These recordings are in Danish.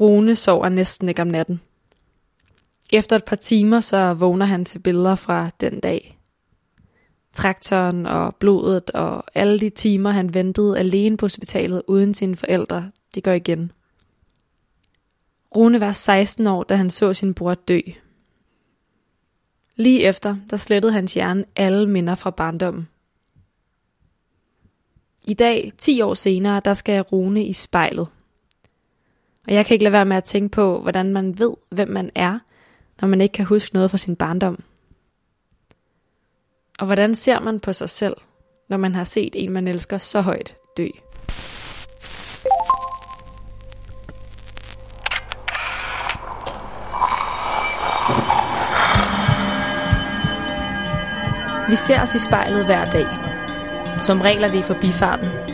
Rune sover næsten ikke om natten. Efter et par timer, så vågner han til billeder fra den dag. Traktoren og blodet og alle de timer, han ventede alene på hospitalet uden sine forældre, det går igen. Rune var 16 år, da han så sin bror dø. Lige efter, der slettede hans hjerne alle minder fra barndommen. I dag, 10 år senere, der skal Rune i spejlet. Og jeg kan ikke lade være med at tænke på, hvordan man ved, hvem man er, når man ikke kan huske noget fra sin barndom. Og hvordan ser man på sig selv, når man har set en, man elsker så højt dø? Vi ser os i spejlet hver dag. Som regler det i forbifarten.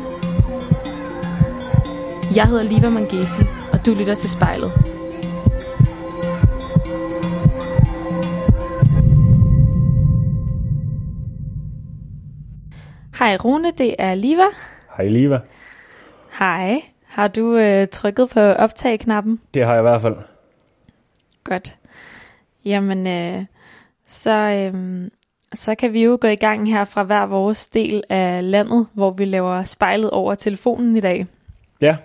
Jeg hedder Liva Mangesi, og du lytter til spejlet. Hej Rune, det er Liva. Hej Liva. Hej. Har du øh, trykket på optag-knappen? Det har jeg i hvert fald. Godt. Jamen, øh, så, øh, så kan vi jo gå i gang her fra hver vores del af landet, hvor vi laver spejlet over telefonen i dag. Ja.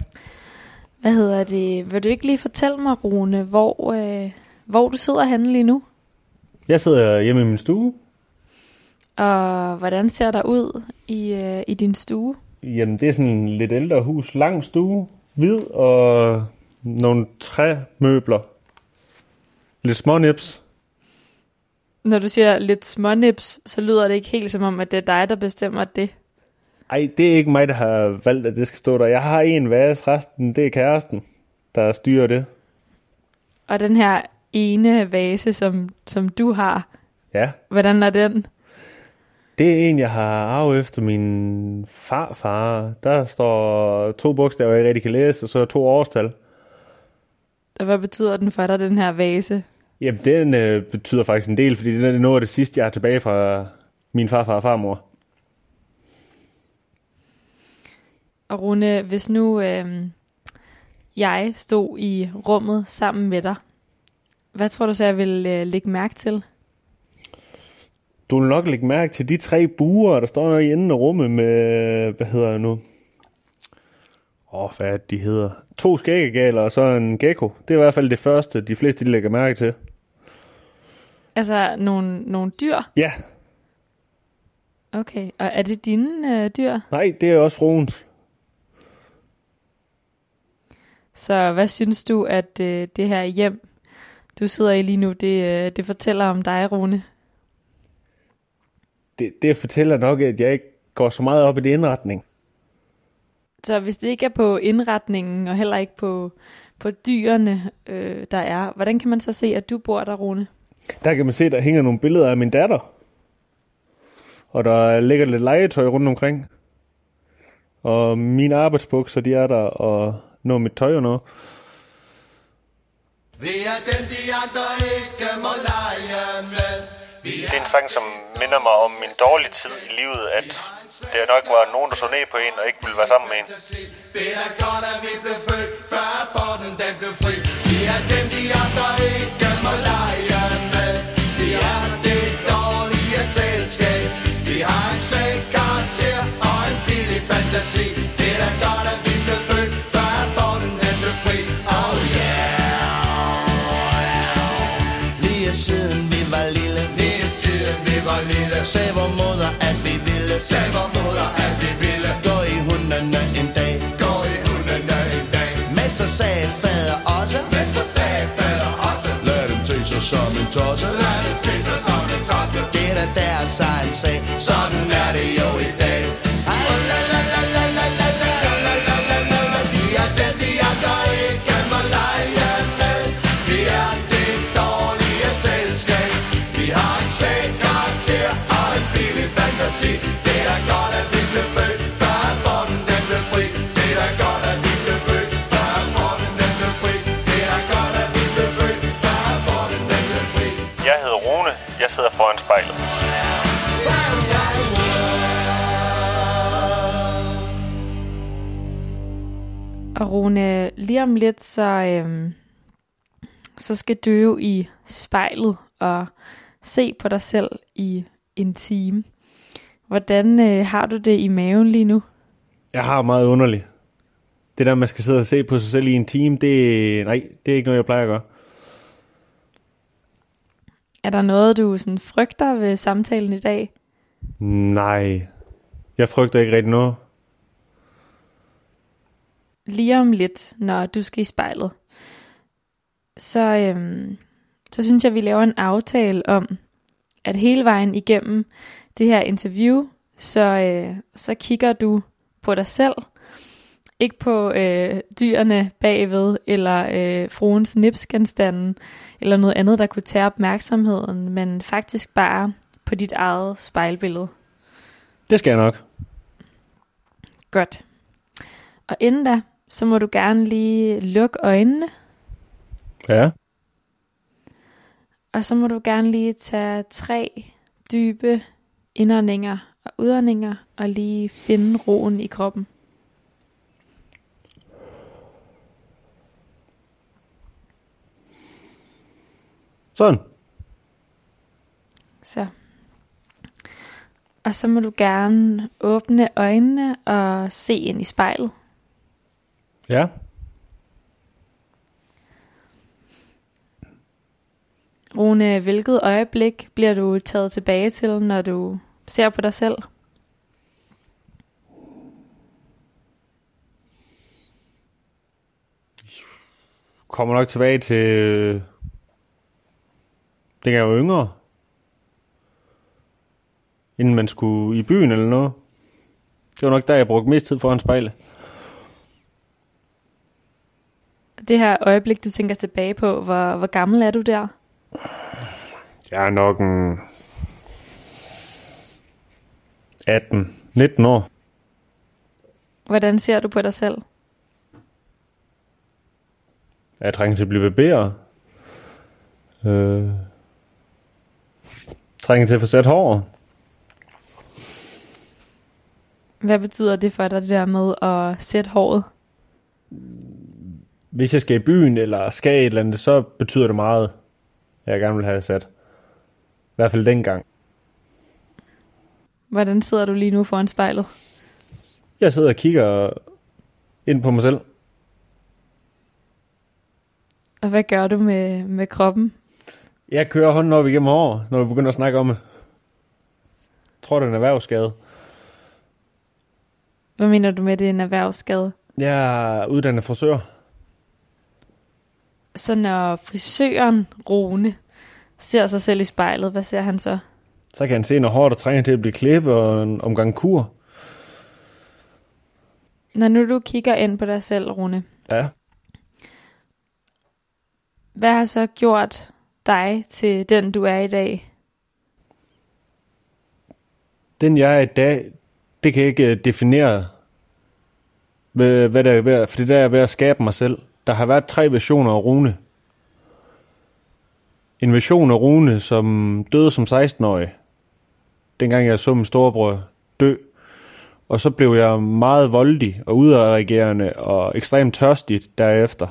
Hvad hedder det? Vil du ikke lige fortælle mig, Rune, hvor, øh, hvor du sidder henne lige nu? Jeg sidder hjemme i min stue. Og hvordan ser der ud i, øh, i din stue? Jamen, det er sådan en lidt ældre hus. Lang stue, hvid og nogle træmøbler. Lidt smånips. Når du siger lidt smånips, så lyder det ikke helt som om, at det er dig, der bestemmer det. Ej, det er ikke mig, der har valgt, at det skal stå der. Jeg har en vase, resten det er kæresten, der styrer det. Og den her ene vase, som, som du har, Ja, hvordan er den? det er en, jeg har arvet efter min farfar. Der står to bogstaver, jeg rigtig kan læse, og så to årstal. Og hvad betyder den for dig, den her vase? Jamen, den øh, betyder faktisk en del, fordi det er noget af det sidste, jeg har tilbage fra min farfar og farmor. Og Rune, hvis nu øh, jeg stod i rummet sammen med dig, hvad tror du så, jeg vil øh, lægge mærke til? Du vil nok lægge mærke til de tre buer, der står noget i enden af rummet med, hvad hedder det nu? Åh, oh, hvad er de hedder? To skæggegaler og så en gecko. Det er i hvert fald det første, de fleste de lægger mærke til. Altså nogle, nogle dyr? Ja, Okay, og er det dine øh, dyr? nej, det er også fruens. Så hvad synes du, at øh, det her hjem, du sidder i lige nu, det, øh, det fortæller om dig, Rune? Det, det fortæller nok, at jeg ikke går så meget op i det indretning. Så hvis det ikke er på indretningen, og heller ikke på, på dyrene, øh, der er, hvordan kan man så se, at du bor der, Rune? Der kan man se, der hænger nogle billeder af min datter. Og der ligger lidt legetøj rundt omkring. Og mine arbejdsbukser, de er der, og noget af mit tøj og noget. Vi er dem, de andre ikke må lege med. Det er en sang, som minder mig om min dårlige tid i livet, at det nok var nogen, der så ned på en og ikke ville være sammen med en. Det er godt, at vi blev født, før aborten den blev fri. Vi er dem, de andre ikke må lege med. Vi er det dårlige selskab. Vi har en svag karakter og en billig fantasi. Sagde vor moder, at vi ville. Sagde vor moder, at vi ville. Gå i hundene en dag. Gå i hundene en dag. Men så sagde fader også. Men så sagde fader også. Lad dem til sig som en tosse. Lad dem til sig som en tosse. Det er deres egen sag. Sådan er det jo i dag. Foran spejlet. Og Rune, lige om lidt, så, øhm, så skal du jo i spejlet og se på dig selv i en time. Hvordan øh, har du det i maven lige nu? Jeg har meget underligt. Det der, man skal sidde og se på sig selv i en time, det, nej, det er ikke noget, jeg plejer at gøre. Er der noget, du sådan frygter ved samtalen i dag? Nej, jeg frygter ikke rigtig noget. Lige om lidt, når du skal i spejlet, så, øhm, så synes jeg, vi laver en aftale om, at hele vejen igennem det her interview, så, øh, så kigger du på dig selv, ikke på øh, dyrene bagved, eller øh, fruens nipsgenstanden, eller noget andet, der kunne tage opmærksomheden, men faktisk bare på dit eget spejlbillede. Det skal jeg nok. Godt. Og inden da, så må du gerne lige lukke øjnene, Ja. og så må du gerne lige tage tre dybe indåndinger og udåndinger, og lige finde roen i kroppen. Sådan. Så. Og så må du gerne åbne øjnene og se ind i spejlet. Ja. Rune, hvilket øjeblik bliver du taget tilbage til, når du ser på dig selv? Kommer nok tilbage til... Det jeg var yngre. Inden man skulle i byen eller noget. Det var nok der, jeg brugte mest tid foran spejlet. Det her øjeblik, du tænker tilbage på, hvor, hvor gammel er du der? Jeg er nok en... 18, 19 år. Hvordan ser du på dig selv? Jeg trænger til at blive barberet. Øh, trænger til at få sat hår. Hvad betyder det for dig, det der med at sætte håret? Hvis jeg skal i byen eller skal et eller andet, så betyder det meget, at jeg gerne vil have sat. I hvert fald dengang. Hvordan sidder du lige nu foran spejlet? Jeg sidder og kigger ind på mig selv. Og hvad gør du med, med kroppen? Jeg kører hånden op igennem hår, når vi begynder at snakke om det. Jeg tror, det er en erhvervsskade. Hvad mener du med, det er en erhvervsskade? Jeg er uddannet frisør. Så når frisøren Rune ser sig selv i spejlet, hvad ser han så? Så kan han se, når håret der trænger til at blive klippet og en omgang kur. Når nu du kigger ind på dig selv, Rune, Ja. hvad har så gjort dig til den, du er i dag? Den jeg er i dag, det kan jeg ikke øh, definere, hvad, hvad er ved, for det der er ved at skabe mig selv. Der har været tre versioner af Rune. En version af Rune, som døde som 16-årig. Dengang jeg så min storebror dø. Og så blev jeg meget voldig og udadreagerende og ekstremt tørstig derefter.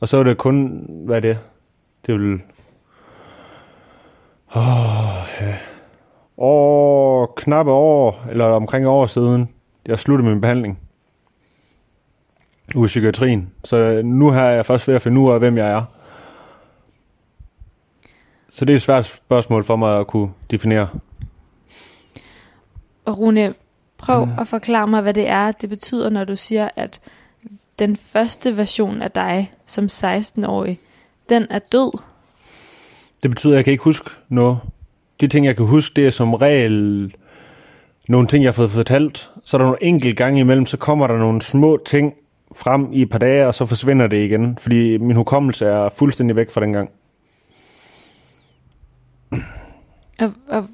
Og så var det kun, hvad er det? Det vil... Åh, ja år, knappe år, eller omkring et år siden, jeg sluttede min behandling ude i psykiatrien. Så nu her er jeg først ved at finde ud af, hvem jeg er. Så det er et svært spørgsmål for mig at kunne definere. Og Rune, prøv mm. at forklare mig, hvad det er, det betyder, når du siger, at den første version af dig som 16-årig, den er død. Det betyder, at jeg kan ikke huske noget. De ting, jeg kan huske, det er som regel nogle ting, jeg har fået fortalt. Så er der nogle enkelte gange imellem, så kommer der nogle små ting frem i et par dage, og så forsvinder det igen. Fordi min hukommelse er fuldstændig væk fra den gang. Og, og,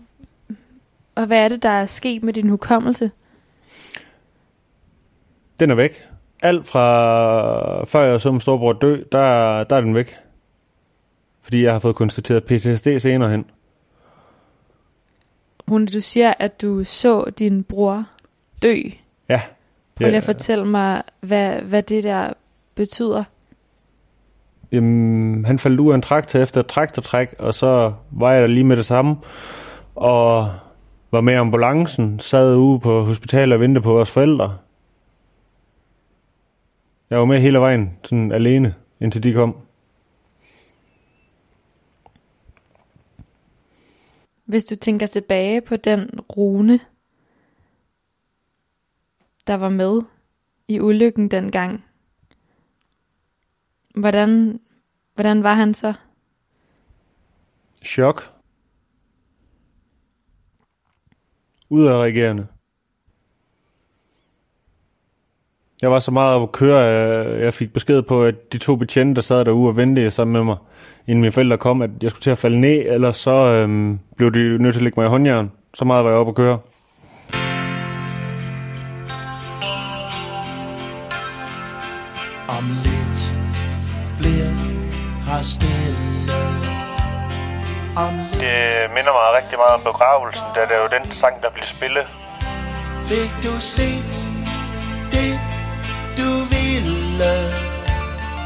og hvad er det, der er sket med din hukommelse? Den er væk. Alt fra før jeg så min storebror dø, der, der er den væk. Fordi jeg har fået konstateret PTSD senere hen. Rune, du siger, at du så din bror dø. Ja. Prøv lige at fortælle mig, hvad, hvad det der betyder. Jamen, han faldt ud af en traktor efter traktortræk, og så var jeg der lige med det samme, og var med ambulancen, sad ude på hospitalet og ventede på vores forældre. Jeg var med hele vejen, sådan alene, indtil de kom. Hvis du tænker tilbage på den rune, der var med i ulykken dengang, hvordan, hvordan var han så? Chok. Udadreagerende. Jeg var så meget at køre, at jeg fik besked på, at de to betjente, der sad derude og ventede sammen med mig, inden mine forældre kom, at jeg skulle til at falde ned, eller så øhm, blev de nødt til at lægge mig i håndjern. Så meget var jeg oppe at køre. Om lidt bliver her stille Om lidt Det minder mig rigtig meget om begravelsen, da det er jo den sang, der bliver spillet. fik du set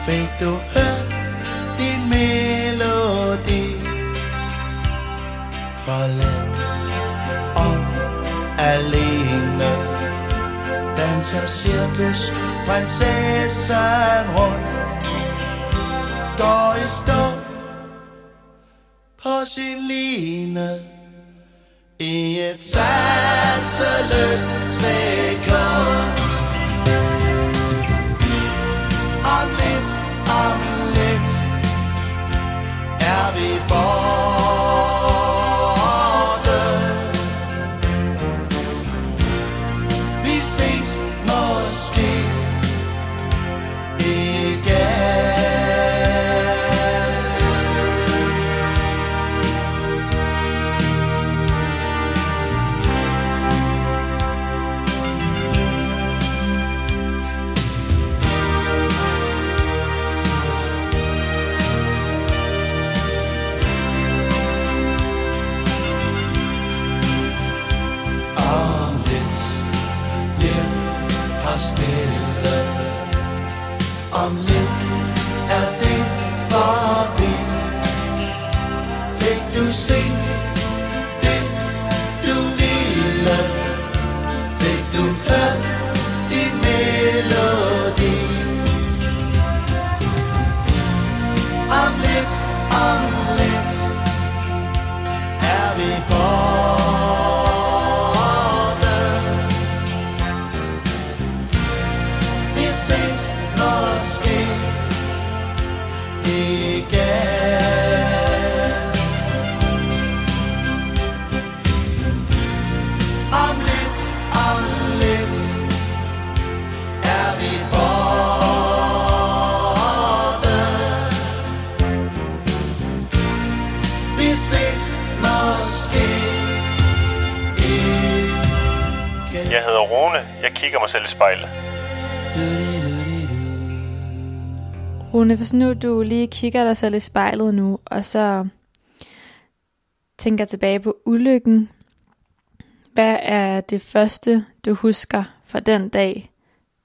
Fik du hørt din melodi? Forladt og alene. Danser cirkus prinsessen rundt. Går i stå på sin line. I et satseløst sæt. Rune. Jeg kigger mig selv i spejlet. Rune, hvis nu du lige kigger dig selv i spejlet nu, og så tænker tilbage på ulykken, hvad er det første, du husker fra den dag,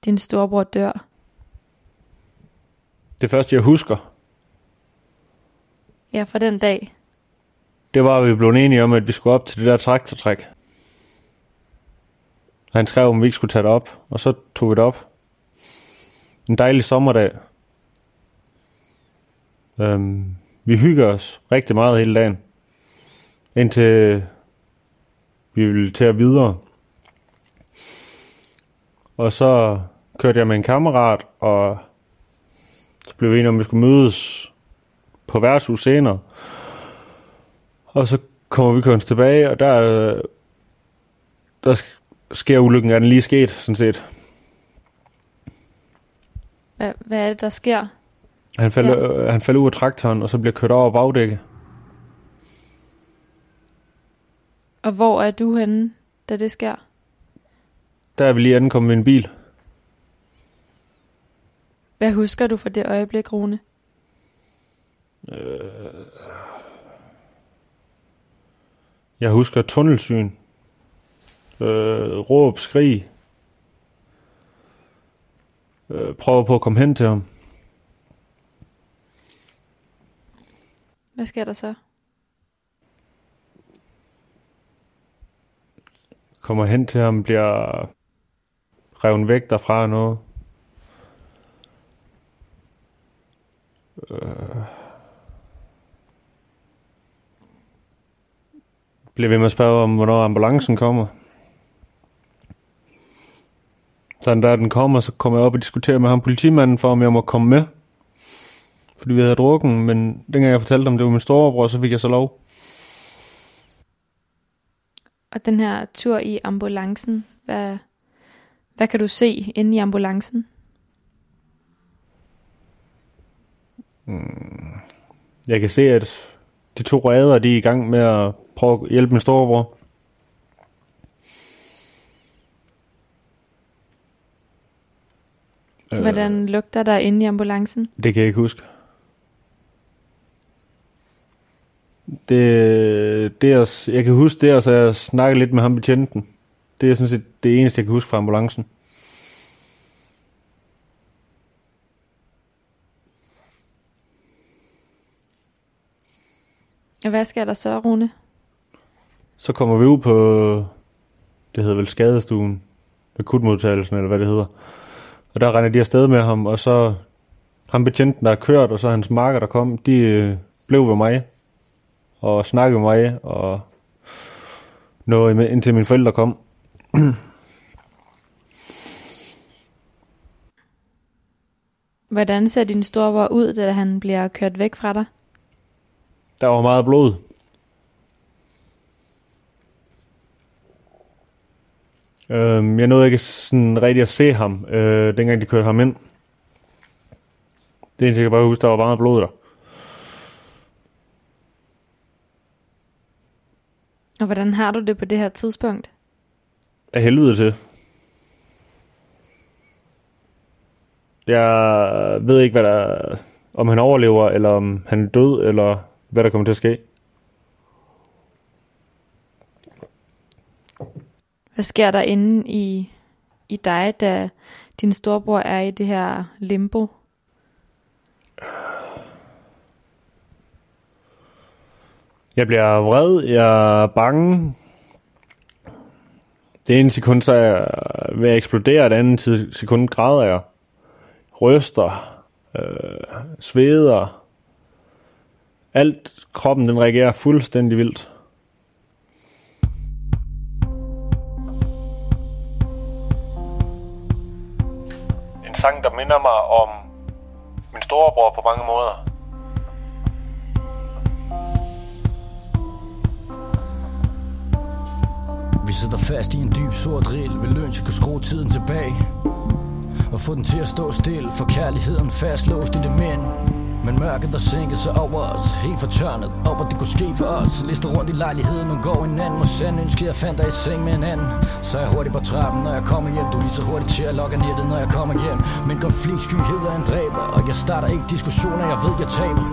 din storebror dør? Det første, jeg husker, Ja, fra den dag. det var, at vi blev enige om, at vi skulle op til det der traktortræk. Han skrev, om vi ikke skulle tage det op, og så tog vi det op. En dejlig sommerdag. Øhm, vi hygger os rigtig meget hele dagen. Indtil vi ville til at videre. Og så kørte jeg med en kammerat, og så blev vi enige om, at vi skulle mødes på værtshus senere. Og så kommer vi kørende tilbage, og der, der sker ulykken, er den lige sket, sådan set. Hvad, hvad er det, der sker? Han falder, ja. han falder ud af traktoren, og så bliver kørt over bagdækket. Og hvor er du henne, da det sker? Der er vi lige ankommet med en bil. Hvad husker du fra det øjeblik, Rune? Jeg husker tunnelsyn. Øh, råb, skrig. Øh, prøver på at komme hen til ham. Hvad sker der så? Kommer hen til ham, bliver revet væk derfra noget. Øh. Bliver ved med at spørge om, hvornår ambulancen kommer. Så da den kommer, så kommer jeg op og diskuterer med ham politimanden for, om jeg må komme med. Fordi vi havde drukken, men dengang jeg fortalte om det var min storebror, så fik jeg så lov. Og den her tur i ambulancen, hvad, hvad kan du se inde i ambulancen? Jeg kan se, at de to ræder, de er i gang med at prøve at hjælpe min storebror. Hvordan lugter der inde i ambulancen? Det kan jeg ikke huske. Det, det er, jeg kan huske det, og så jeg snakkede lidt med ham betjenten. Det er sådan set det eneste, jeg kan huske fra ambulancen. Hvad sker der så, Rune? Så kommer vi ud på, det hedder vel skadestuen, akutmodtagelsen, eller hvad det hedder. Og der render de afsted med ham, og så ham betjenten, der er kørt, og så hans marker, der kom, de øh, blev ved mig, og snakkede med mig, og noget indtil mine forældre kom. Hvordan ser din storebror ud, da han bliver kørt væk fra dig? Der var meget blod. Øhm, jeg nåede ikke sådan rigtig at se ham, øh, dengang de kørte ham ind. Det eneste, jeg kan bare huske, der var meget blod der. Og hvordan har du det på det her tidspunkt? Af helvede til. Jeg ved ikke, hvad der, om han overlever, eller om han er død, eller hvad der kommer til at ske. Hvad sker der inde i, i dig, da din storbror er i det her limbo? Jeg bliver vred, jeg er bange. Det ene sekund, så er jeg ved at eksplodere, det andet sekund græder jeg. Ryster, øh, sveder. Alt kroppen, den reagerer fuldstændig vildt. Sang, der minder mig om min storebror på mange måder. Vi sidder fast i en dyb sort rild Vil ønske at kunne skrue tiden tilbage Og få den til at stå stille For kærligheden fastlåst i det mænd men mørket der sænkede sig over os Helt fortørnet op det kunne ske for os. Lister rundt i lejligheden og går en anden. Må sande ønske jeg fandt dig i seng med en anden. Så er jeg hurtigt på trappen når jeg kommer hjem. Du er lige så hurtigt til at lokke nettet når jeg kommer hjem. Men konfliktsky hedder en dræber Og jeg starter ikke diskussioner jeg ved jeg taber.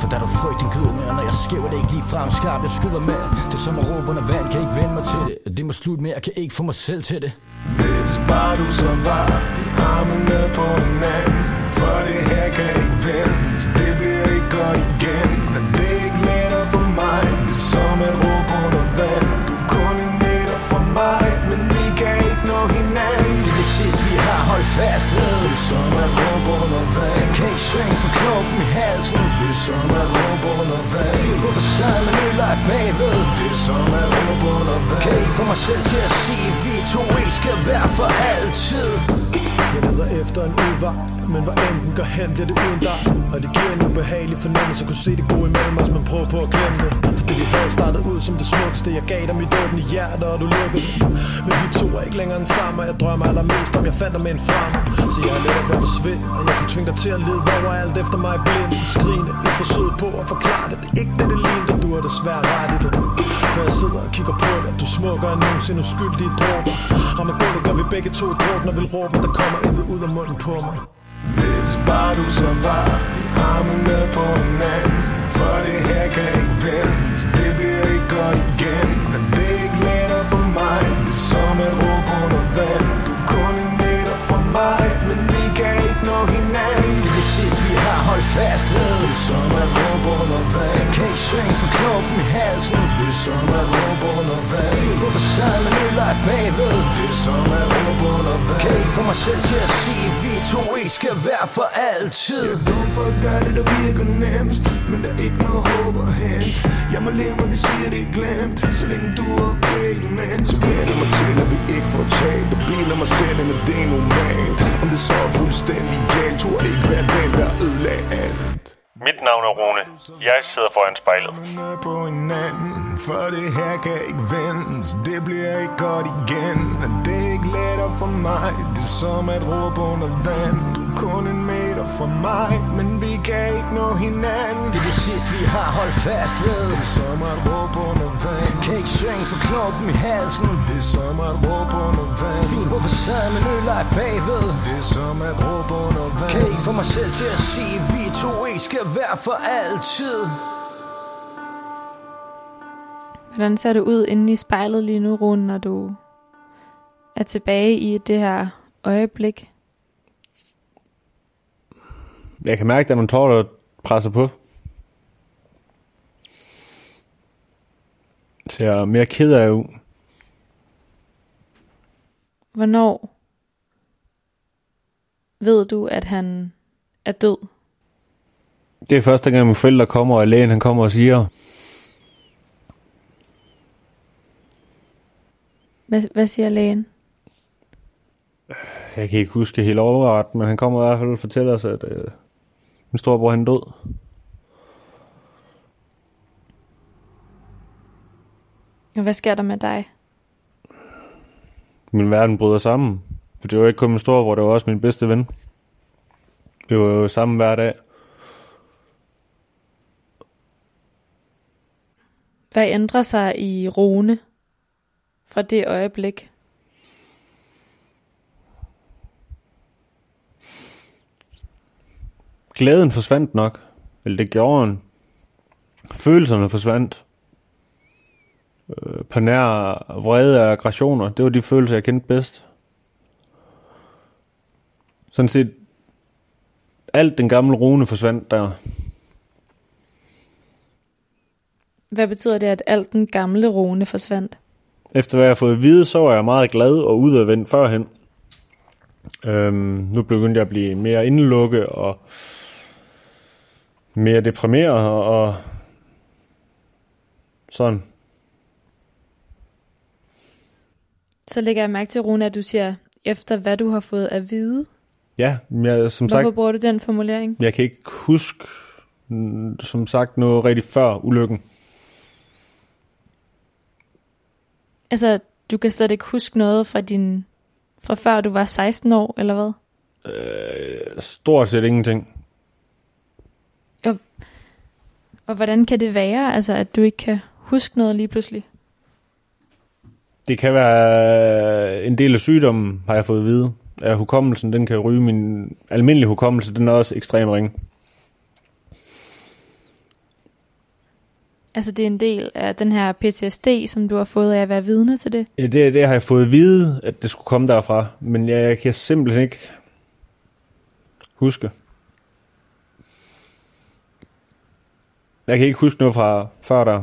For der er du frygten gødende, og når jeg skæver det ikke lige frem skarp, jeg skyder med. Det er som at råbe under vand, kan ikke vende mig til det. Det må slutte med, jeg kan ikke få mig selv til det. Hvis bare du så var i armene på hinanden For det her kan ikke vende, så det bliver ikke godt igen Men det er ikke lettere for mig, det er som at råbe under vand. Du er kun en meter fra mig, men vi kan ikke nå hinanden. Det er det sidste vi har. Holdt fast ved Det. Er som at råbe under vand. Jeg kan ikke synge for klumpen i halsen. Det er som at råbe under vand. Fint på facaden, men ødelagt bagved. Det er som at råbe under vand. Kan ikke få mig selv til at sige, vi to ikke skal være for altid? Jeg leder efter en udvej Men hvor end den går hen, bliver det uden dig. Og det giver en ubehagelig fornemmelse At kunne se det gode imellem os, men prøv på at glemme det. For det vi havde startet ud som det smukkeste Jeg gav dig mit åbne hjerte, og du lukkede Men vi to er ikke længere en sammen. Og jeg drømmer allermest om, jeg fandt dig med en fremme Så jeg lettere ved at forsvinde Og jeg kunne tvinge dig til at lede overalt efter mig blind. Skrigende, et forsøg på at forklare det. Det er ikke det, det lignede, du har desværre fejl i det For jeg sidder og kigger på dig Du smukkere end nogensinde uskyldige dråber. Rammer gulvet gør vi begge to et råb Når vi råber, der kommer intet ud af munden på mig. Hvis bare du så var i armene på hinanden For det her kan ikke vendes. Det bliver ikke godt igen Men det er ikke lettere for mig. Det er som at råbe under vand. Du er kun en meter fra mig Men vi kan ikke nå hinanden. Det er sidst vi Hold fast ved Det som er råb under vand. Kan ikke svinge for klumpen i halsen. Det som er råb under vand. Fint på facaden, men øl er bagved. Det som er råb under vand. Kan ikke få mig selv til at sige at Vi to ikke skal være for altid. Jeg er dum for at gøre det, der virker nemmest Men der er ikke noget håb at hente. Jeg må leve, når vi siger, det er glemt. Så længe du er okay men Så vender mig til, at vi ikke får talt. Og biler mig selv, men det er normalt. Om det så er fuldstændig galt Tror ikke være den, der ødelagde alt Mit navn er Rune. Jeg sidder foran spejlet. På hinanden For det her kan ikke vendes Det bliver ikke godt igen det for mig. Det er som at råbe under vand. Du er kun en meter fra mig Men vi kan ikke nå hinanden. Det er det sidste vi har holdt fast ved. Det er som at råbe under vand. Kan ikke svinge for knoppen i halsen. Det er som at råbe under vand. Fint på facaden, men øl er bagved. Det er som at råbe under vand. Kan ikke få mig selv til at sige at Vi to ikke skal være for altid. Hvordan ser du ud inde i spejlet lige nu, Rune, når du er tilbage i det her øjeblik? Jeg kan mærke, at der er nogle tårer, der presser på. Ser mere ked af ud. Hvornår ved du, at han er død? Det er første gang, mine forældre kommer, og lægen han kommer og siger, Hvad, hvad siger lægen? Jeg kan ikke huske helt overret, men han kommer i hvert fald og fortæller os, at øh, min storebror han død. Hvad sker der med dig? Min verden bryder sammen. For det var ikke kun min storebror, det var også min bedste ven. Vi var jo sammen hver dag. Hvad ændrer sig i Rune fra det øjeblik? Glæden forsvandt nok. Eller det gjorde den. Følelserne forsvandt. Øh, på nær vrede og aggressioner. Det var de følelser, jeg kendte bedst. Sådan set, alt den gamle rune forsvandt der. Hvad betyder det, at alt den gamle Rune forsvandt? Efter hvad jeg har fået at vide, så var jeg meget glad og udadvendt førhen. Øhm, nu begyndte jeg at blive mere indelukket og mere deprimeret og sådan. Så lægger jeg mærke til, Rune, at du siger, efter hvad du har fået at vide. Ja, jeg, som sagt, Hvorfor bruger du den formulering? jeg kan ikke huske, mm, som sagt, noget rigtig før ulykken. Altså, du kan slet ikke huske noget fra din... Fra før du var 16 år, eller hvad? Øh, stort set ingenting. Og hvordan kan det være, altså, at du ikke kan huske noget lige pludselig? Det kan være en del af sygdommen, har jeg fået at vide. At hukommelsen, den kan ryge. Min almindelige hukommelse, den er også ekstrem ring. Altså, det er en del af den her PTSD, som du har fået af at være vidne til det. Ja, det, det har jeg fået at vide, at det skulle komme derfra. Men jeg, jeg kan simpelthen ikke huske. Jeg kan ikke huske noget fra før der.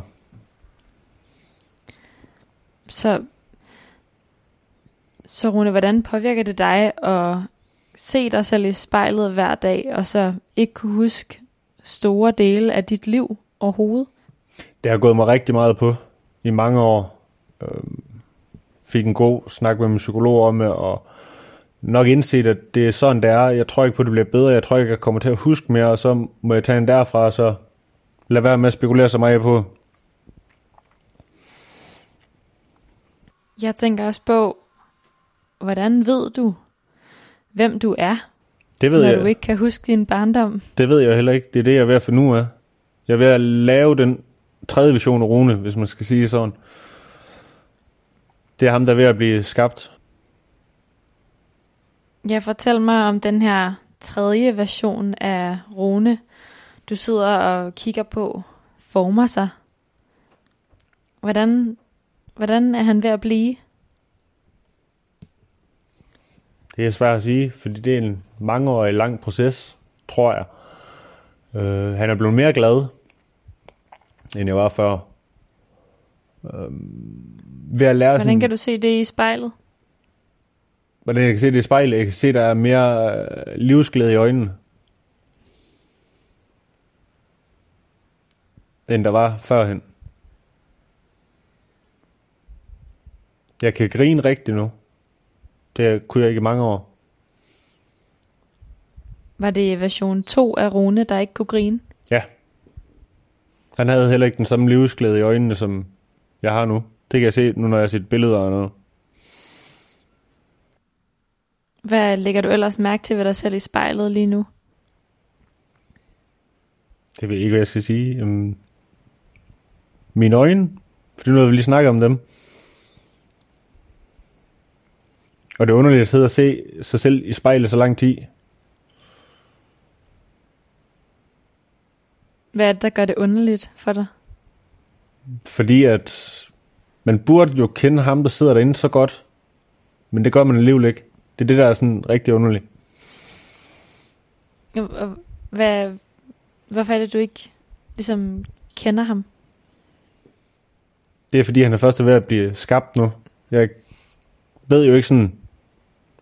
Så, så Rune, hvordan påvirker det dig at se dig selv i spejlet hver dag, og så ikke kunne huske store dele af dit liv overhovedet? Det har gået mig rigtig meget på i mange år. Øhm, fik en god snak med min psykolog om det, og nok indset, at det er sådan, det er. Jeg tror ikke på, at det bliver bedre. Jeg tror ikke, jeg kommer til at huske mere, og så må jeg tage en derfra, og så lade være med at spekulere så meget på. Jeg tænker også på, hvordan ved du, hvem du er, Det ved, når jeg, du ikke kan huske din barndom? det ved jeg heller ikke. Det er det, jeg er ved at finde ud af. Jeg er ved at lave den tredje vision af Rune, hvis man skal sige sådan. Det er ham, der er ved at blive skabt. Ja, fortæl mig om den her tredje version af Rune, du sidder og kigger på, former sig. Hvordan, hvordan er han ved at blive? Det er svært at sige, fordi det er en mangeårig lang proces, tror jeg. Øh, han er blevet mere glad, end jeg var før. Øh, ved at lære Hvordan sådan, kan du se det i spejlet? hvordan jeg kan se det i spejlet, jeg kan se, der er mere øh, livsglæde i øjnene, end der var førhen. Jeg kan grine rigtigt nu. Det kunne jeg ikke i mange år. Var det version 2 af Rune, der ikke kunne grine? Ja. Han havde heller ikke den samme livsglæde i øjnene, som jeg har nu. Det kan jeg se nu, når jeg har set billeder og noget. Hvad lægger du ellers mærke til ved dig selv i spejlet lige nu? Det ved jeg ikke, hvad jeg skal sige. Um, mine øjne. For nu har vi lige snakket om dem. Og det er underligt at sidde og se sig selv i spejlet så lang tid. Hvad er det, der gør det underligt for dig? Fordi at man burde jo kende ham, der sidder derinde så godt. Men det gør man alligevel ikke. Det er det, der er sådan rigtig underligt. Hvad, hvorfor er det, du ikke ligesom kender ham? Det er fordi, han er først ved at blive skabt nu. Jeg ved jo ikke sådan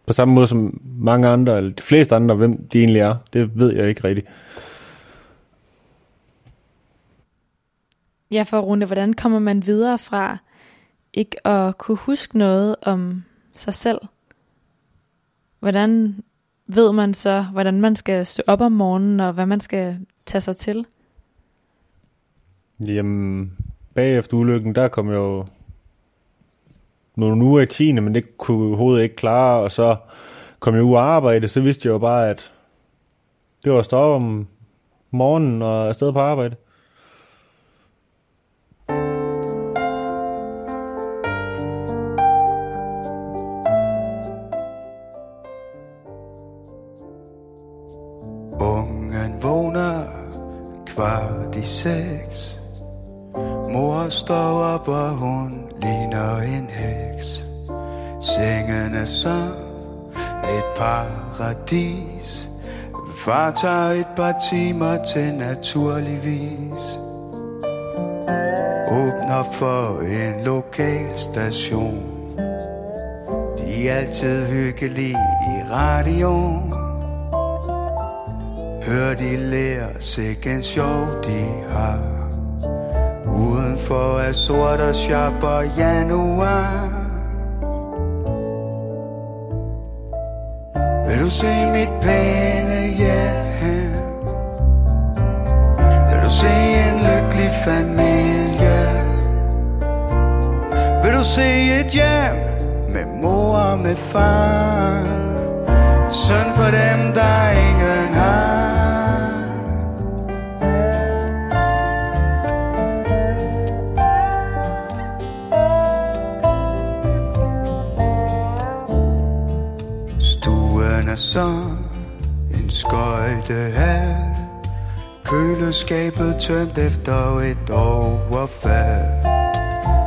på samme måde som mange andre, eller de fleste andre, hvem de egentlig er. Det ved jeg ikke rigtigt. Ja, for Rune, hvordan kommer man videre fra ikke at kunne huske noget om sig selv? Hvordan ved man så, hvordan man skal stå op om morgenen, og hvad man skal tage sig til? Jamen, bagefter ulykken, der kom jeg jo nogle uger i 10. men det kunne jeg overhovedet ikke klare, og så kom jeg ud og arbejde, så vidste jeg jo bare, at det var at stå om morgenen og afsted på arbejde. Ungen vågner kvart i seks Mor står op, og hun ligner en heks. Sengen er så et paradis. Far tager et par timer til naturligvis. Åbner for en lokal station. De er altid hyggelige i radioen. Hør de lærer en sjov de har. Udenfor er sort og sharp og januar Vil du se mit pæne hjem? Vil du se en lykkelig familie? Vil du se et hjem med mor og med far? Søn for dem, der ingen har som en skøjtehal Køleskabet tømt efter et overfald.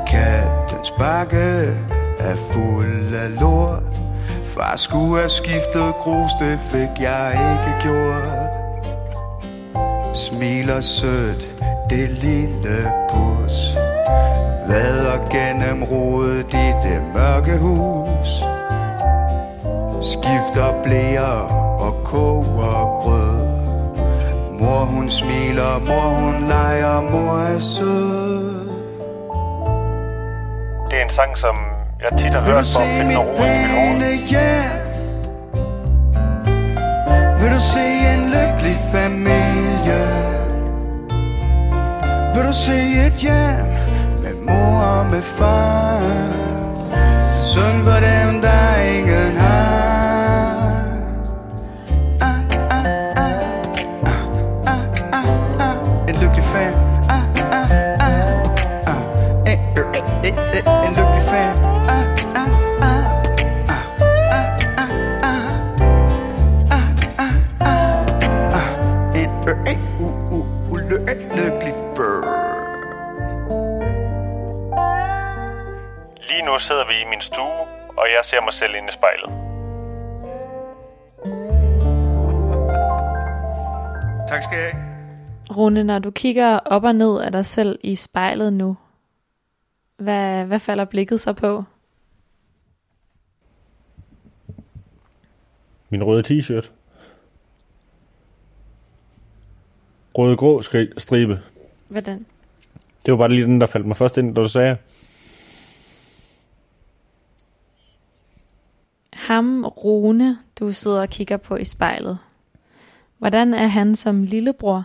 Kattens bakke er fuld af lort. Far skulle have skiftet grus, det fik jeg ikke gjort. Smiler sødt, det lille pus. Vader gennem rodet i det mørke hus. Skifter blæer og koger grød Mor hun smiler, mor hun leger, mor er sød Det er en sang, som jeg tit har hørt for at finde noget ro i mit hoved. hjem? Vil du se en lykkelig familie? Vil du se et hjem med mor og med far? Søn for dem, der ingen har. Eh, eh, eh, eh. En lykkelig fam. Ah, ah, ah, ah, ah, ah, ah. Ah, ah, ah, ah. Øh, eh, ly- lykkelig fam. Lige nu sidder vi i min stue, og jeg ser mig selv inde i spejlet. Tak skal I have. Rune, når du kigger op og ned af dig selv i spejlet nu, hvad, hvad falder blikket så på? Min røde t-shirt. Røde-grå stribe. Hvordan? Det var bare lige den, der faldt mig først ind, da du sagde. Ham, Rune, du sidder og kigger på i spejlet. Hvordan er han som lillebror?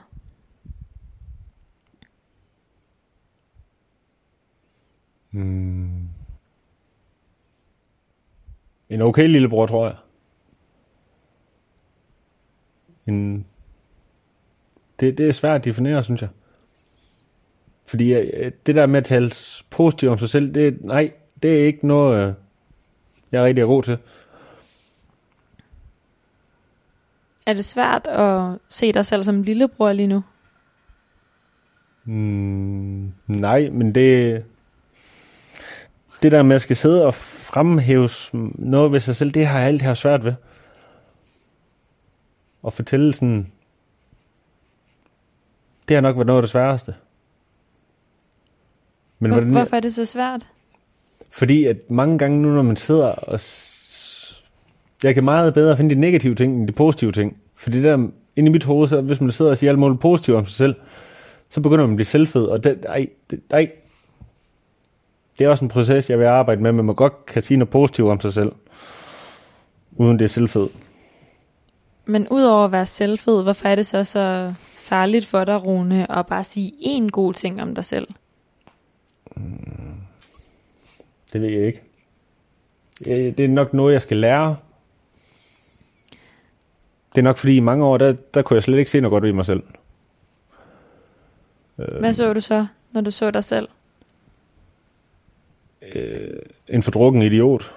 Hmm. En okay lillebror, tror jeg. En... Det, det er svært at definere, synes jeg. Fordi øh, det der med at tale positivt om sig selv, det, nej, det er ikke noget, øh, jeg er rigtig god til. Er det svært at se dig selv som lillebror lige nu? Mm, nej, men det... Det der med at skal sidde og fremhæve noget ved sig selv, det har jeg altid haft svært ved. Og fortælle sådan... Det har nok været noget af det sværeste. Men Hvor, hvordan, hvorfor er det så svært? Fordi at mange gange nu, når man sidder og... Jeg kan meget bedre finde de negative ting, end de positive ting. Fordi der inde i mit hoved, så hvis man sidder og siger alt muligt positivt om sig selv, så begynder man at blive selvfed, og det, ej, det, ej. Det er også en proces, jeg vil arbejde med, men man godt kan sige noget positivt om sig selv, uden det er selvfed. Men udover at være selvfed, hvorfor er det så så farligt for dig, Rune, at bare sige én god ting om dig selv? Det ved jeg ikke. Det er nok noget, jeg skal lære. Det er nok fordi i mange år, der, der kunne jeg slet ikke se noget godt ved mig selv. Hvad så du så, når du så dig selv? En fordrukken idiot.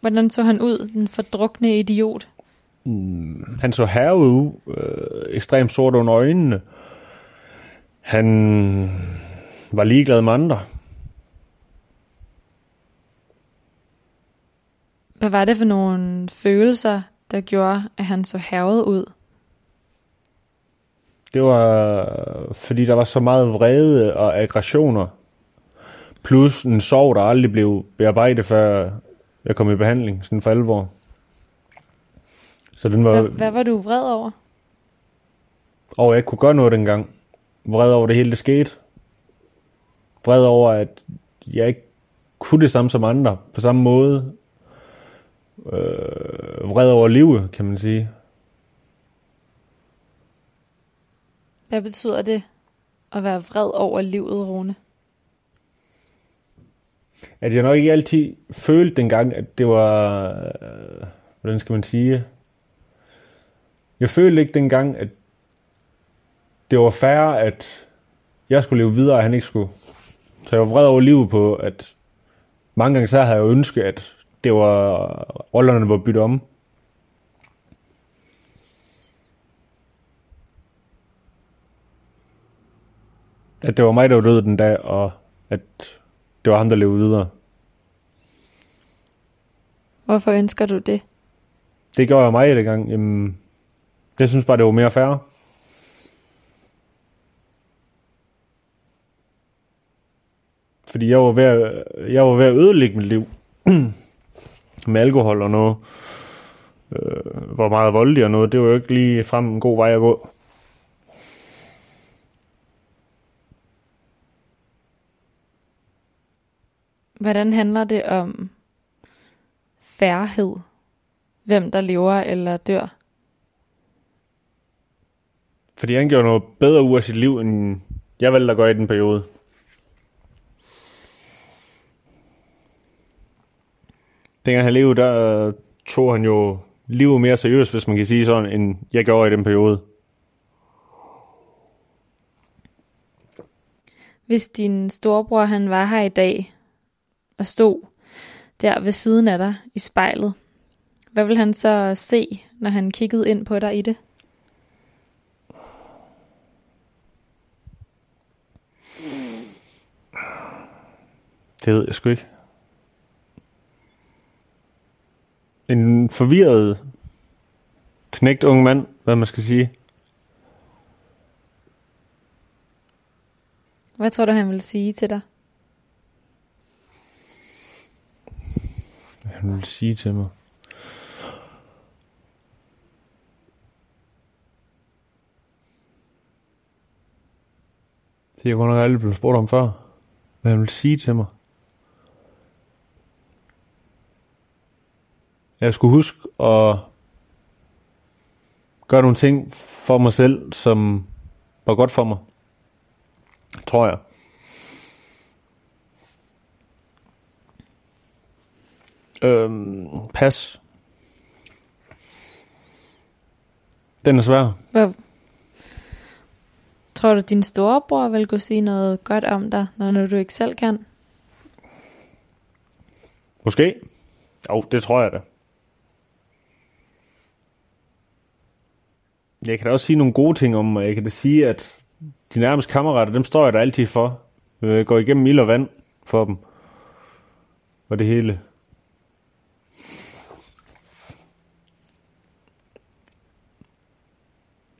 Hvordan så han ud, den fordrukne idiot? Han så herved ud, øh, ekstremt sort under øjnene. Han var ligeglad med andre. Hvad var det for nogle følelser, der gjorde, at han så hervet ud? Det var fordi, der var så meget vrede og aggressioner. Plus en sorg, der aldrig blev bearbejdet, før jeg kom i behandling, sådan for alvor. Så den var, Hvad, hvad var du vred over? over, at jeg ikke kunne gøre noget dengang. Vred over det hele, det skete. Vred over, at jeg ikke kunne det samme som andre, på samme måde. Øh, vred over livet, kan man sige. Hvad betyder det at være vred over livet, Rune? At jeg nok ikke altid følte dengang, at det var... Øh, hvordan skal man sige? Jeg følte ikke dengang, at det var fair, at jeg skulle leve videre, og han ikke skulle. Så jeg var vred over livet på, at mange gange så havde jeg ønsket, at det var øh, rollerne var byttet om. At det var mig, der var død den dag, og at det var ham, der levede videre. Hvorfor ønsker du det? Det gjorde jeg mig dengang. Jamen, jeg synes bare, det var mere fair. Fordi jeg var ved at, jeg var ved at ødelægge mit liv. med alkohol og noget. Øh, var meget voldelig og noget. Det var jo ikke lige frem en god vej at gå. Hvordan handler det om færhed? Hvem der lever eller dør? Fordi han gjorde noget bedre ud af sit liv, end jeg valgte at gøre i den periode. Dengang han levede, der øh, tog han jo livet mere seriøst, hvis man kan sige sådan, end jeg gjorde i den periode. Hvis din storebror han var her i dag og stod der ved siden af dig i spejlet, hvad vil han så se, når han kiggede ind på dig i det? Det ved jeg sgu ikke. En forvirret knægt ung mand, hvad man skal sige. Hvad tror du, han vil sige til dig? Han vil sige til mig. Det er jeg godt nok aldrig blevet spurgt om før. Hvad han vil sige til mig. Jeg skulle huske at gøre nogle ting for mig selv, som var godt for mig. Tror jeg. Øhm, pas. Den er svær. Hvad? Tror du, din storebror vil kunne sige noget godt om dig, når du ikke selv kan? Måske. Jo, det tror jeg da. Jeg kan da også sige nogle gode ting om mig. Jeg kan da sige, at de nærmeste kammerater, dem står jeg der altid for. Jeg går igennem ild og vand for dem. Og det hele.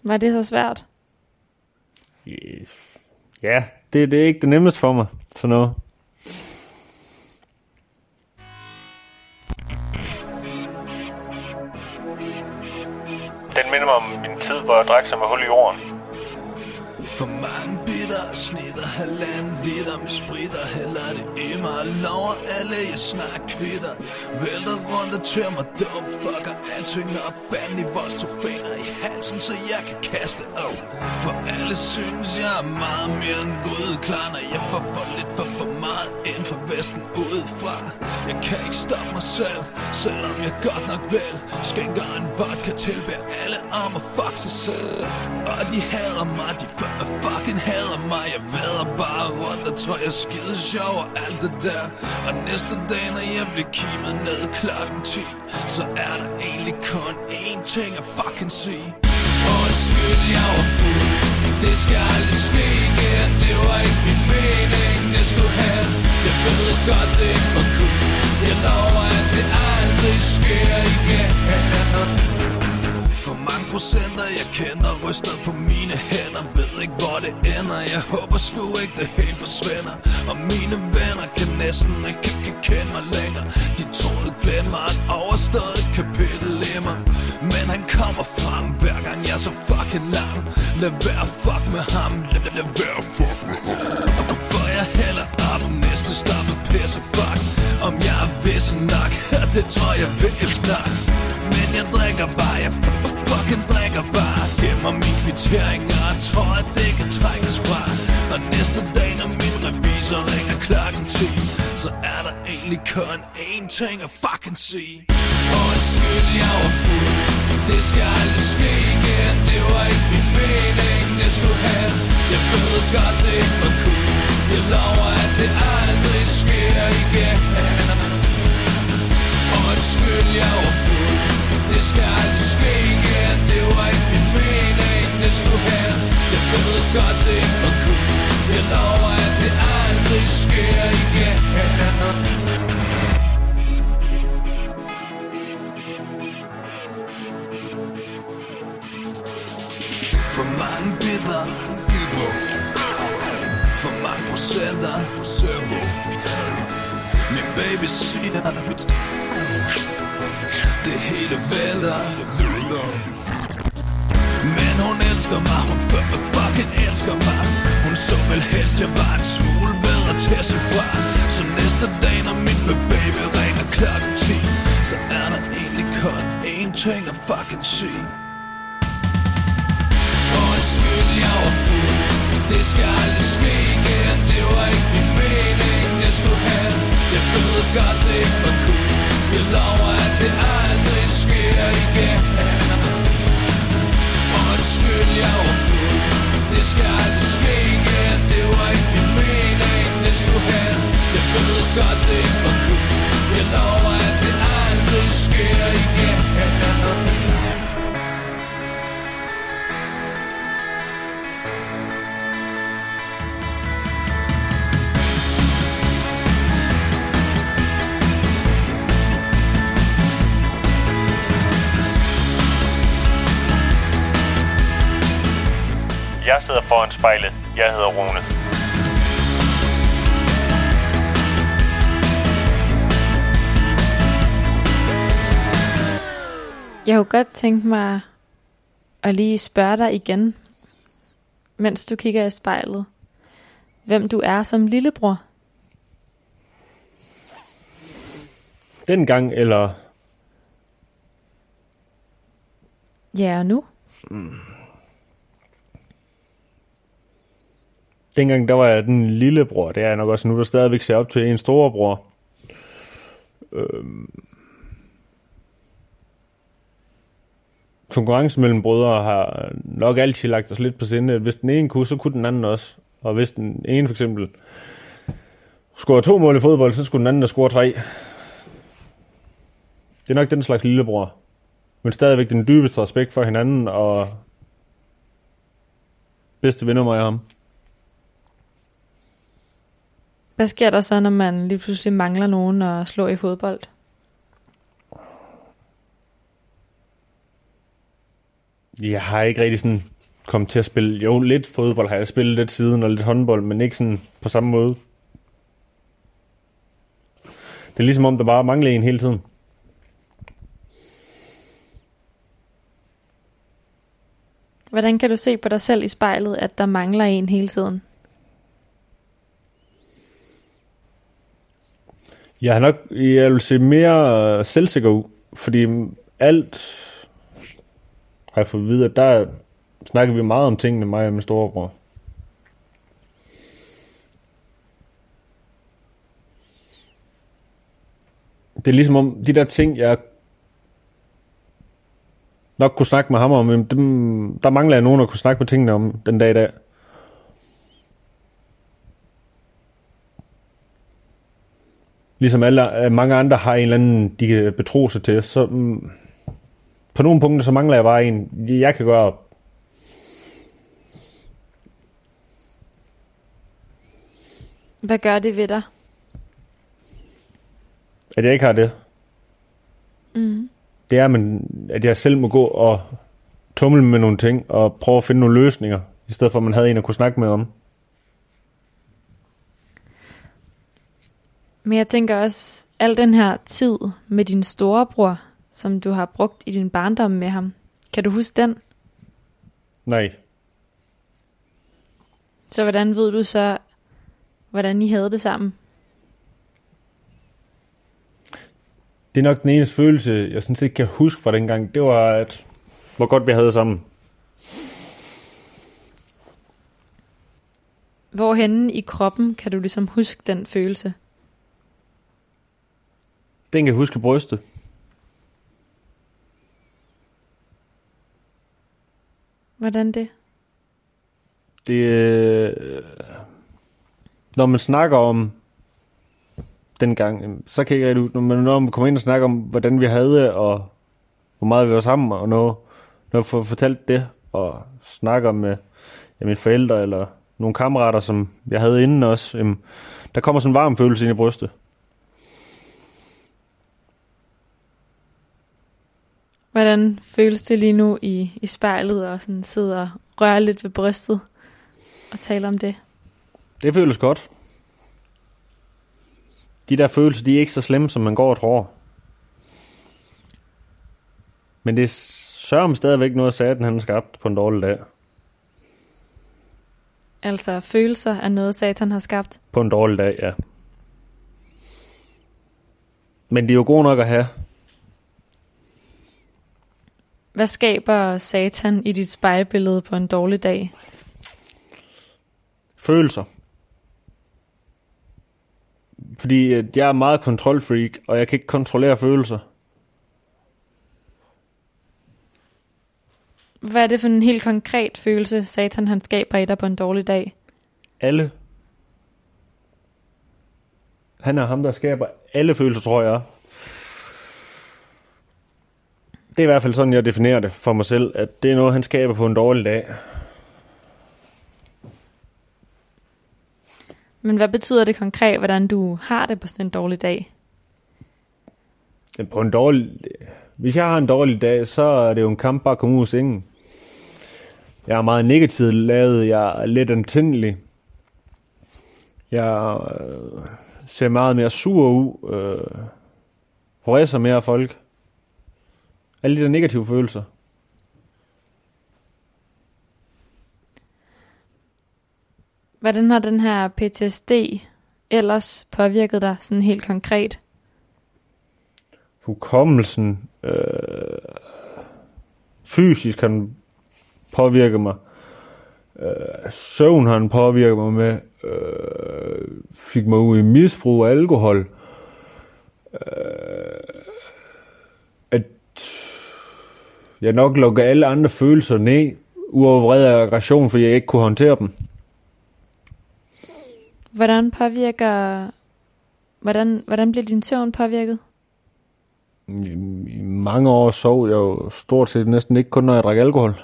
Var det så svært? Ja, det, det er ikke det nemmeste for mig. Sådan noget. Den minder mig om min tid, hvor jeg drak som med hul i jorden. For mange bitter snitter halvanden liter med spritter Hælder det i mig. Og lover alle, jeg snart kvitter. Vælter rundt og tør mig dum. Fucker alting op, fanden i vores to fingre i halsen Så jeg kan kaste op For alle synes jeg er meget mere end god Klar når jeg får for lidt for for meget ind for vesten udefra. Jeg kan ikke stoppe mig selv, selvom jeg godt nok vil. Skænker en vodka tilbær alle om at fuck sig selv. Og de hader mig, de fucking hader mig. Jeg vader bare rundt og tror jeg er skide sjov og alt det der. Og næste dag når jeg bliver kimet ned klokken 10 Så er der egentlig kun én ting at fucking sige. Undskyld, jeg var fuld. Det skal aldrig ske igen. Det var ikke min mening, jeg skulle have. Jeg ved godt, det ikke var cool. Jeg lover, at det aldrig sker igen procenter jeg kender Ryster på mine hænder Ved ikke hvor det ender. Jeg håber sgu ikke det helt forsvinder. Og mine venner kan næsten ikke, ikke kende mig længere. De troede glemmer at overstået kapitel i mig. Men han kommer frem hver gang jeg er så fucking lang. Lad være fuck med ham Lad, lad være fuck med ham. For jeg hælder op næste stop pisse fuck. Om jeg er vissen nok Det tror jeg vil snart men jeg drikker bare, jeg fucking drikker bare. Gemmer min kvittering, og tror, at det kan trækkes fra. Og næste dag, når min revisor ringer klokken 10 Så er der egentlig kun én ting at fucking sige. Undskyld, jeg var fuld. Det skal aldrig ske igen. Det var ikke min mening, det skulle have. Jeg ved godt, det ikke var cool. Jeg lover, at det aldrig sker igen. Undskyld, jeg var fuld. Det skal aldrig ske igen Det var ikke min mening, det skulle hen. Jeg ved godt, det ikke var cool Jeg lover, at det aldrig sker igen. For mange bidder For mange procenter. Min baby siger hele vælter Men hun elsker mig Hun fucking elsker mig. Hun så vel helst jeg var en smule bedre til at se fra Så næste dag når min baby ringer klokken 10 Så er der egentlig kun én ting at fucking sige. Undskyld, jeg var fuld. Det skal aldrig ske igen. Det var ikke min mening, jeg skulle have. Jeg ved godt, det ikke var cool. Jeg lover, at det aldrig sker igen. Undskyld, jeg var fuld. Det skal aldrig ske igen. Det var ikke min mening, det skulle hen. Jeg ved godt, det ikke var cool Jeg lover, at det aldrig sker igen. Jeg sidder foran spejlet. Jeg hedder Rune. Jeg kunne godt tænke mig at lige spørge dig igen, mens du kigger i spejlet, hvem du er som lillebror. Dengang, eller Ja, og nu? Dengang, der var jeg den lillebror. Det er jeg nok også nu, der stadigvæk ser op til en storebror. Øhm. Konkurrencen mellem brødre har nok altid lagt os lidt på sinde. Hvis den ene kunne, så kunne den anden også. Og hvis den ene for eksempel scorer to mål i fodbold, så skulle den anden der score tre. Det er nok den slags lillebror. Men stadigvæk den dybeste respekt for hinanden, og bedste venner mig og ham. Hvad sker der så, når man lige pludselig mangler nogen at slå i fodbold? Jeg har ikke rigtig sådan kommet til at spille. Jo, lidt fodbold har jeg spillet lidt siden, og lidt håndbold, men ikke sådan på samme måde. Det er ligesom om, der bare mangler en hele tiden. Hvordan kan du se på dig selv i spejlet, at der mangler en hele tiden? Jeg har nok, jeg vil se mere øh, selvsikker ud, fordi alt har jeg fået at vide, at der snakker vi meget om tingene, mig og min storebror. Det er ligesom om, de der ting, jeg nok kunne snakke med ham om, dem, der mangler jeg nogen at kunne snakke med tingene om den dag i dag. Ligesom alle, øh, mange andre har en eller anden, de kan betro sig til, så mm, på nogle punkter, så mangler jeg bare en, jeg kan gøre op. Hvad gør det ved dig? At jeg ikke har det. Mm. Det er, men, at jeg selv må gå og tumle med nogle ting, og prøve at finde nogle løsninger, i stedet for at man havde en at kunne snakke med om. Men jeg tænker også, al den her tid med din storebror, som du har brugt i din barndom med ham, kan du huske den? Nej, Så hvordan ved du så, hvordan I havde det sammen? det er nok den eneste følelse, jeg sådan set kan huske fra dengang, det var, at hvor godt vi havde det sammen. Hvorhenne i kroppen kan du ligesom huske den følelse? Den kan huske brystet. Hvordan det? Det, øh, når man snakker om dengang, øh, så kan jeg ikke rigtig, når man, når man kommer ind og snakker om, hvordan vi havde og hvor meget vi var sammen, og når, når jeg får fortalt det, og snakker med ja, mine forældre, eller nogle kammerater, som jeg havde inden også, jamen, der kommer sådan en varm følelse ind i brystet. Hvordan føles det lige nu i, i spejlet og sådan sidder og rører lidt ved brystet og taler om det? Det føles godt. De der følelser, de er ikke så slemme, som man går og tror. Men det er sørger stadigvæk noget, satan han har skabt på en dårlig dag. Altså følelser er noget, satan har skabt. På en dårlig dag, ja. Men det er jo god nok at have. Hvad skaber satan i dit spejlbillede på en dårlig dag? Følelser. Fordi øh, jeg er meget kontrolfreak, og jeg kan ikke kontrollere følelser. Hvad er det for en helt konkret følelse, satan han skaber i dig på en dårlig dag? Alle. Han er ham, der skaber alle følelser, tror jeg. Det er i hvert fald sådan, jeg definerer det for mig selv, at det er noget, han skaber på en dårlig dag. Men hvad betyder det konkret, hvordan du har det på sådan en dårlig dag? På en dårlig... Hvis jeg har en dårlig dag, så er det jo en kamp bare at komme ud af sengen. Jeg er meget negativt lavet. Jeg er lidt antændelig. Jeg øh, ser meget mere sur ud. Øh, Horæser mere folk. Alle de der negative følelser. Hvordan har den her PTSD ellers påvirket dig sådan helt konkret? Hukommelsen. Øh, fysisk har den påvirket mig. Øh, søvn har den påvirket mig med. Øh, fik mig ud i misbrug af alkohol. Øh, at jeg nok lukker alle andre følelser ned, uover vrede og aggression, fordi jeg ikke kunne håndtere dem. Hvordan påvirker... Hvordan, hvordan bliver din søvn påvirket? I, I mange år sov jeg jo stort set næsten ikke kun, når jeg drak alkohol.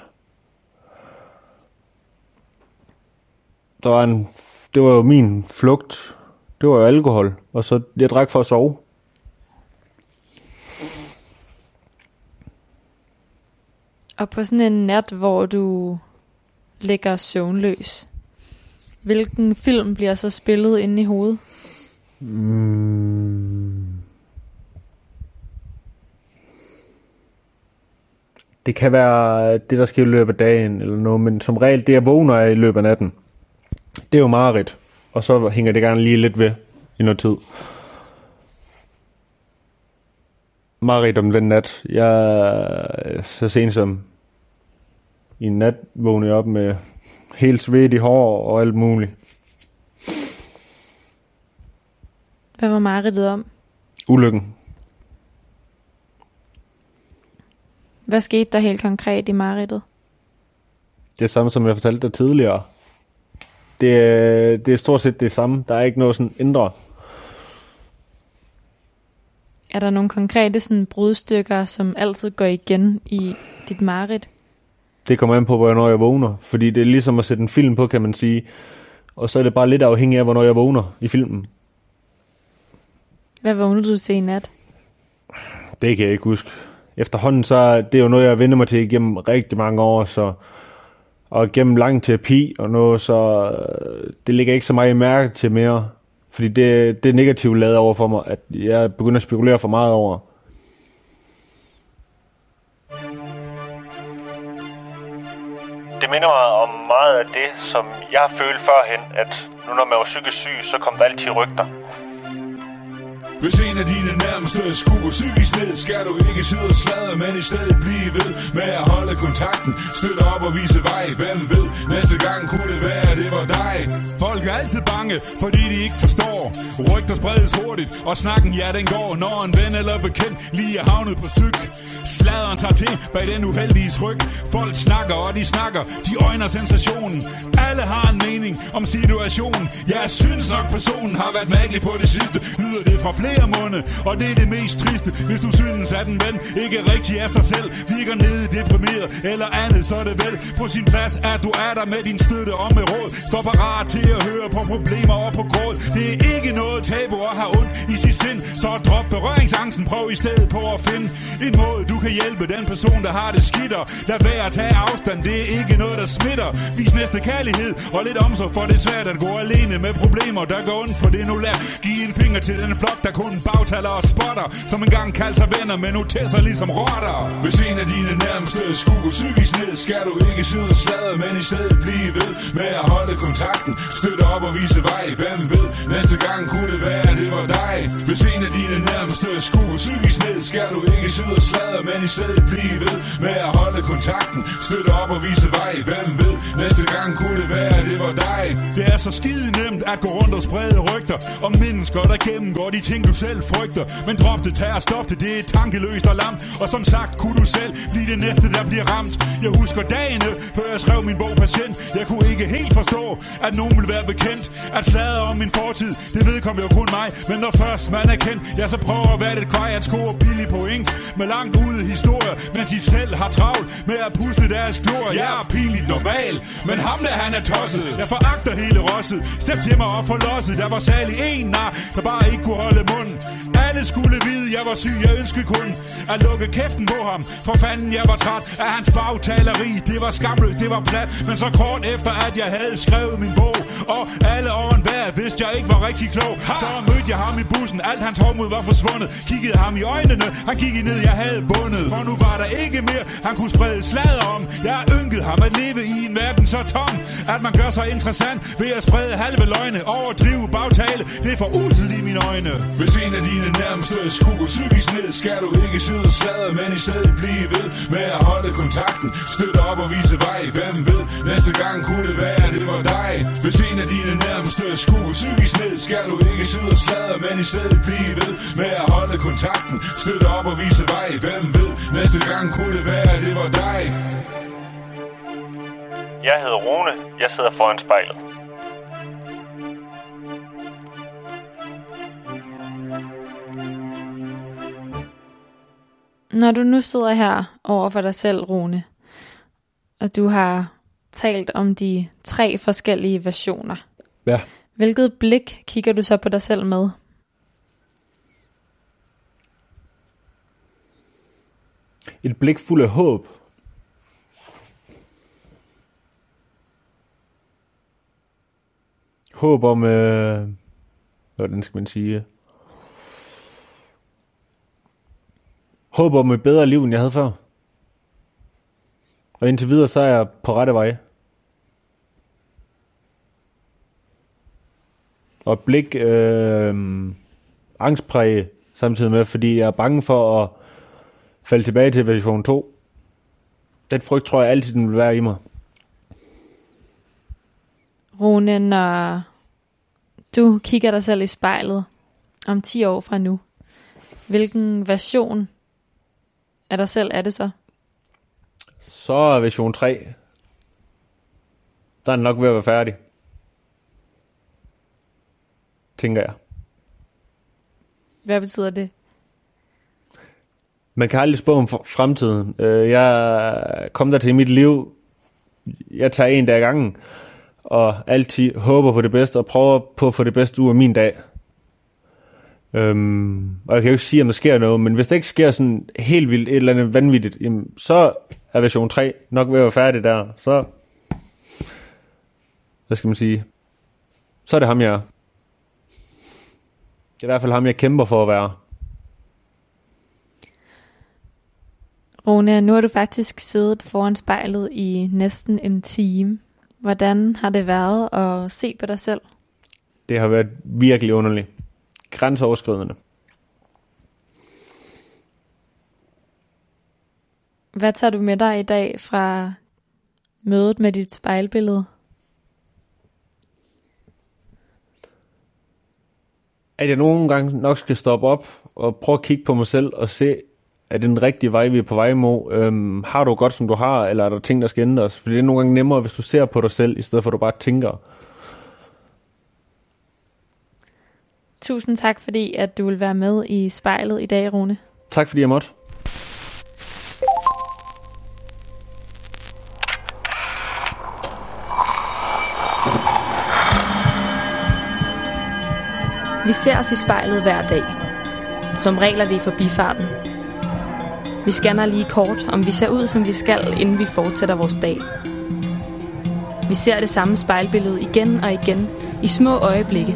Der var en, det var jo min flugt. Det var jo alkohol. Og så jeg drak for at sove. Og på sådan en nat, hvor du ligger søvnløs, hvilken film bliver så spillet inde i hovedet? Mm. Det kan være det, der sker i løbet af dagen, eller noget, men som regel, det jeg vågner af i løbet af natten, det er jo mareridt. Og så hænger det gerne lige lidt ved i noget tid. Mareridt om den nat. Jeg så sent som i nat vågnede jeg op med helt svedt i hår og alt muligt. Hvad var mareridtet om? Ulykken. Hvad skete der helt konkret i mareridtet? Det er samme, som jeg fortalte dig tidligere. Det er, det er stort set det samme. Der er ikke noget sådan indre. Er der nogle konkrete sådan brudstykker, som altid går igen i dit mareridt? Det kommer an på, hvornår jeg vågner. Fordi det er ligesom at sætte en film på, kan man sige. Og så er det bare lidt afhængigt af, hvornår jeg vågner i filmen. Hvad vågnede du til i nat? Det kan jeg ikke huske. Efterhånden så er det jo noget, jeg vender mig til igennem rigtig mange år, så og gennem lang terapi og noget, så øh, det ligger ikke så meget i mærke til mere. Fordi det, det er negativt lavet over for mig, at jeg begynder at spekulere for meget over. Det minder mig om meget af det, som jeg har følt førhen, at nu når man var psykisk syg, så kom der altid rygter. Hvis en af dine fremstød skuer psykisk ned, skal du ikke sidde og sladre, men i stedet blive ved med at holde kontakten. Støtte op og vise vej, hvem ved, næste gang kunne det være, det var dig. Folk er altid bange, fordi de ikke forstår. Rygter spredes hurtigt, og snakken, ja, den går, når en ven eller bekendt lige er havnet på syg. Sladeren tager til bag den uheldige ryg Folk snakker, og de snakker, de øjner sensationen. Alle har en mening om situationen. Jeg synes nok, personen har været mærkelig på det sidste. Lyder det fra flere munde, og det er det mest triste. Hvis du synes, at en ven ikke rigtig er sig selv, virker nede deprimeret eller andet, så er det vel på sin plads, at du er der med din støtte og med råd. Står parat til at høre på problemer og på gråd. Det er ikke noget tabu at have ondt i sit sind, så drop berøringsangsten. Prøv i stedet på at finde en måde, du kan hjælpe den person, der har det skidt. Lad være at tage afstand, det er ikke noget, der smitter. Vis næste kærlighed og lidt omsorg, for det er svært at gå alene med problemer, der går ondt for det nu lad. Giv en finger til den flok, der kun bagtaler og spotter, som engang kaldte sig venner, men nu tæsser sig ligesom rotter. Hvis en af dine nærmeste skuer psykisk ned, skal du ikke sidde og sladre, men i stedet blive ved med at holde kontakten. Støtte op og vise vej, hvem ved, næste gang kunne det være, det var dig. Hvis en af dine nærmeste skuer psykisk ned, skal du ikke sidde og sladre, men i stedet blive ved med at holde kontakten. Støtte op og vise vej, hvem ved, næste gang kunne det være, det var dig. Det er så skide nemt at gå rundt og sprede rygter om mennesker, der gennemgår de ting, du selv frygter. Men drop det, tag og stop det, det er tankeløst og lam. Og som sagt, kunne du selv blive det næste, der bliver ramt. Jeg husker dagene, før jeg skrev min bog Patient. Jeg kunne ikke helt forstå, at nogen ville være bekendt. At slade om min fortid, det vedkom jo kun mig. Men når først man er kendt, jeg så prøver at være lidt kvej at score billig point. Med langt ude historier, mens de selv har travlt med at puste deres glor. Jeg er pinligt normal, men ham der han er tosset. Jeg foragter hele rosset Step til mig for losset Der var særlig en nar, der bare ikke kunne holde munden Alle skulle vide, jeg var syg, jeg ønskede kun At lukke kæften på ham. For fanden, jeg var træt af hans bagtaleri. Det var skamløst, det var plat. Men så kort efter, at jeg havde skrevet min bog Og alle åren hver vidste jeg ikke var rigtig klog Så mødte jeg ham i bussen. Alt hans hårdmod var forsvundet. Kiggede ham i øjnene. Han kiggede ned, jeg havde bundet. For nu var der ikke mere Han kunne sprede slader om. Jeg ynkede ham at leve i en verden så tom At man gør sig interessant Ved at sprede halve løgne Overdrive bagtale. Det er for usel i mine øjne. Hvis en af dine nærmeste skuer psykisk ned. Skal du ikke sidde og sladre Men i stedet blive ved Med at holde kontakten? Støtte op og vise vej Hvem ved? Næste gang kunne det være det var dig. Hvis en af dine nærmeste skuer psykisk ned Skal du ikke sidde og sladre Men i stedet blive ved Med at holde kontakten? Støtte op og vise vej Hvem ved? Næste gang kunne det være det var dig. Jeg hedder Rune. Jeg sidder foran spejlet. Når du nu sidder her over for dig selv, Rune, og du har talt om de tre forskellige versioner, Ja. hvilket blik kigger du så på dig selv med? Et blik fuld af håb. Håb om, øh, hvordan skal man sige, håb om et bedre liv, end jeg havde før. Og indtil videre, så er jeg på rette vej. Og blik øh, angstpræget samtidig med, fordi jeg er bange for at falde tilbage til version 2. Den frygt tror jeg altid, den vil være i mig. Rune, når du kigger dig selv i spejlet om 10 år fra nu, hvilken version af dig selv er det så? Så er version 3. Der er den nok ved at være færdig. Tænker jeg. Hvad betyder det? Man kan aldrig spå om fremtiden. Øh, Jeg kom der til mit liv. Jeg tager en dag ad gangen. Og altid håber på det bedste, og prøver på at få det bedste ud af min dag. Øhm, og jeg kan jo ikke sige, om der sker noget, men hvis der ikke sker sådan helt vildt et eller andet vanvittigt, jamen, så er version 3 nok ved at være færdig der. Så, hvad skal man sige, så er det ham, jeg er. Det er i hvert fald ham, jeg kæmper for at være. Rune, nu har du faktisk siddet foran spejlet i næsten en time. Hvordan har det været at se på dig selv? Det har været virkelig underligt. Grænseoverskridende. Hvad tager du med dig i dag fra mødet med dit spejlbillede? At jeg nogle gange nok skal stoppe op og prøve at kigge på mig selv og se, er det den rigtige vej, vi er på vej imod? Øhm, har du godt, som du har, eller er der ting, der skal ændres? Fordi det er nogle gange nemmere, hvis du ser på dig selv, i stedet for at du bare tænker. Tusind tak, fordi at du vil være med i spejlet i dag, Rune. Tak fordi jeg måtte. Vi ser os i spejlet hver dag. Som regler det i forbifarten. Vi scanner lige kort, om vi ser ud, som vi skal, inden vi fortsætter vores dag. Vi ser det samme spejlbillede igen og igen, i små øjeblikke.